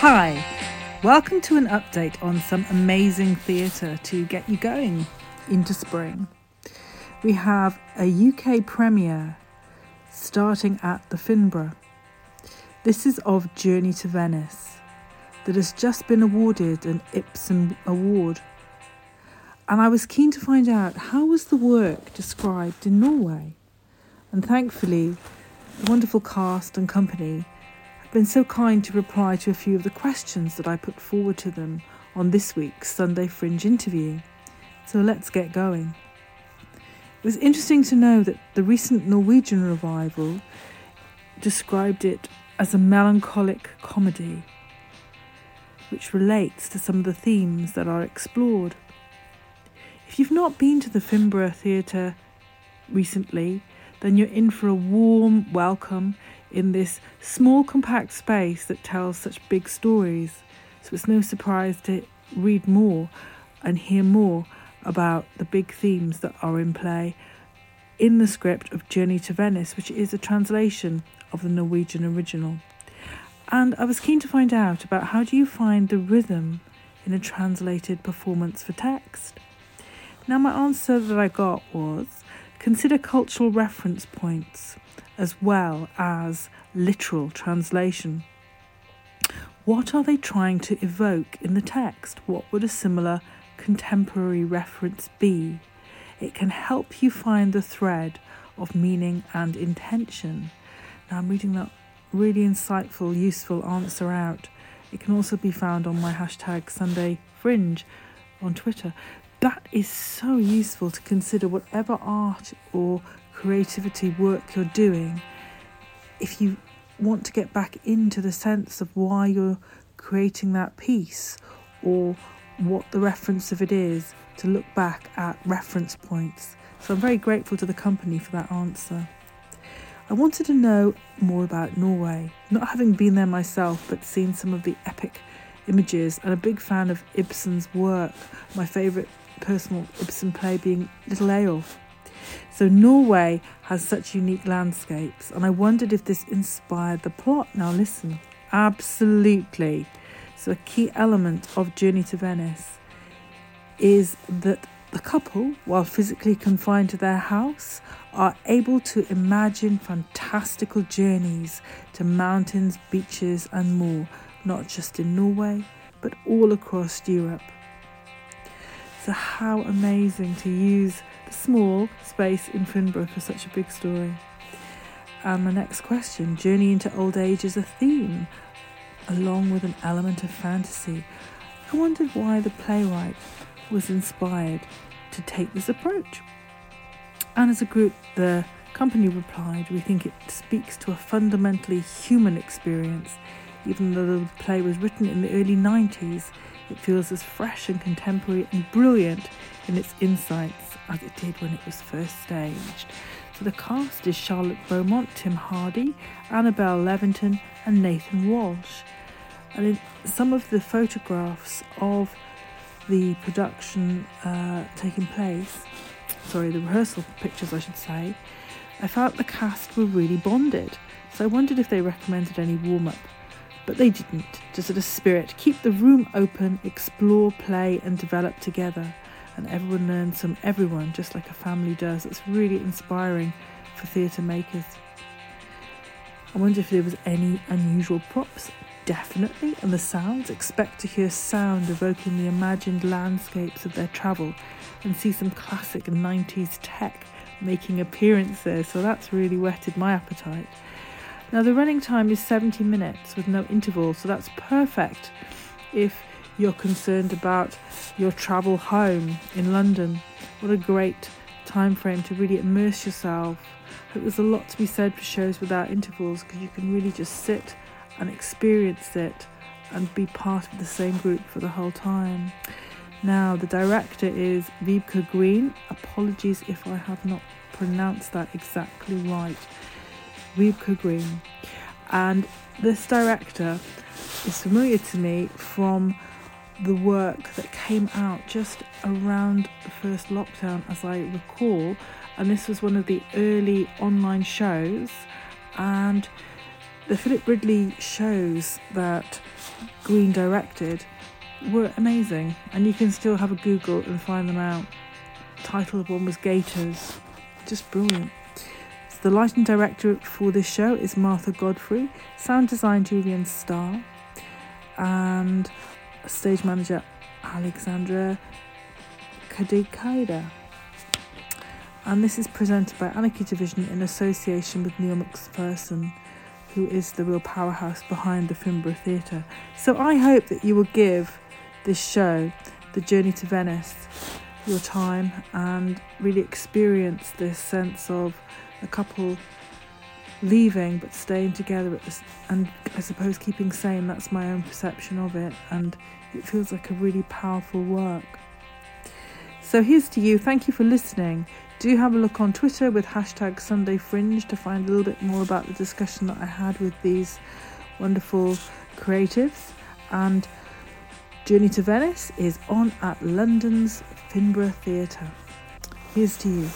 Hi, welcome to an update on some amazing theatre to get you going into spring. We have a UK premiere starting at the Finborough. This is of Journey to Venice that has just been awarded an Ibsen Award. And I was keen to find out how was the work described in Norway. And thankfully, the wonderful cast and company been so kind to reply to a few of the questions that I put forward to them on this week's Sunday Fringe interview. So let's get going. It was interesting to know that the recent Norwegian revival described it as a melancholic comedy, which relates to some of the themes that are explored. If you've not been to the Finborough Theatre recently, then you're in for a warm welcome in this small, compact space that tells such big stories. So it's no surprise to read more and hear more about the big themes that are in play in the script of Journey to Venice, which is a translation of the Norwegian original. And I was keen to find out about how do you find the rhythm in a translated performance for text? Now, my answer that I got was consider cultural reference points as well as literal translation. What are they trying to evoke in the text? What would a similar contemporary reference be? It can help you find the thread of meaning and intention. Now, I'm reading that really insightful, useful answer out. It can also be found on my hashtag Sunday Fringe on Twitter. That is so useful to consider whatever art or creativity work you're doing, if you want to get back into the sense of why you're creating that piece or what the reference of it is, to look back at reference points. So I'm very grateful to the company for that answer. I wanted to know more about Norway, not having been there myself, but seen some of the epic images and a big fan of Ibsen's work. My favourite personal Ibsen play being Little Eyolf. So, Norway has such unique landscapes, and I wondered if this inspired the plot. Now, listen, absolutely. So, a key element of Journey to Venice is that the couple, while physically confined to their house, are able to imagine fantastical journeys to mountains, beaches, and more, not just in Norway, but all across Europe. So, how amazing to use the small space in Finborough for such a big story. And the next question Journey into Old Age is a theme, along with an element of fantasy. I wondered why the playwright was inspired to take this approach. And as a group, the company replied, We think it speaks to a fundamentally human experience. Even though the play was written in the early 90s, it feels as fresh and contemporary and brilliant in its insights as it did when it was first staged. So the cast is Charlotte Beaumont, Tim Hardy, Annabel Leventon, and Nathan Walsh. And in some of the photographs of the production uh, taking place, sorry, the rehearsal pictures, I should say, I felt the cast were really bonded. So I wondered if they recommended any warm up but they didn't. Just at a spirit, keep the room open, explore, play, and develop together. And everyone learns from everyone, just like a family does. It's really inspiring for theatre makers. I wonder if there was any unusual props. Definitely, and the sounds. Expect to hear sound evoking the imagined landscapes of their travel and see some classic 90s tech making appearances. So that's really whetted my appetite. Now, the running time is 70 minutes with no interval, so that's perfect if you're concerned about your travel home in London. What a great time frame to really immerse yourself. There's a lot to be said for shows without intervals because you can really just sit and experience it and be part of the same group for the whole time. Now, the director is Wiebke Green. Apologies if I have not pronounced that exactly right. Wiebke Green. And this director is familiar to me from the work that came out just around the first lockdown, as I recall. And this was one of the early online shows. And the Philip Ridley shows that Green directed were amazing, and you can still have a Google and find them out. The title of one was Gators, just brilliant. The lighting director for this show is Martha Godfrey, sound design Julian Starr, and stage manager Alexandra Kadikaida. And this is presented by Anarchy Division in association with Neil McPherson, who is the real powerhouse behind the Finborough Theatre. So I hope that you will give this show, The Journey to Venice, your time and really experience this sense of a couple leaving but staying together and I suppose keeping sane. That's my own perception of it, and it feels like a really powerful work. So here's to you. Thank you for listening. Do have a look on Twitter with hashtag Sunday Fringe to find a little bit more about the discussion that I had with these wonderful creatives. And Journey to Venice is on at London's Finborough Theatre. Here's to you.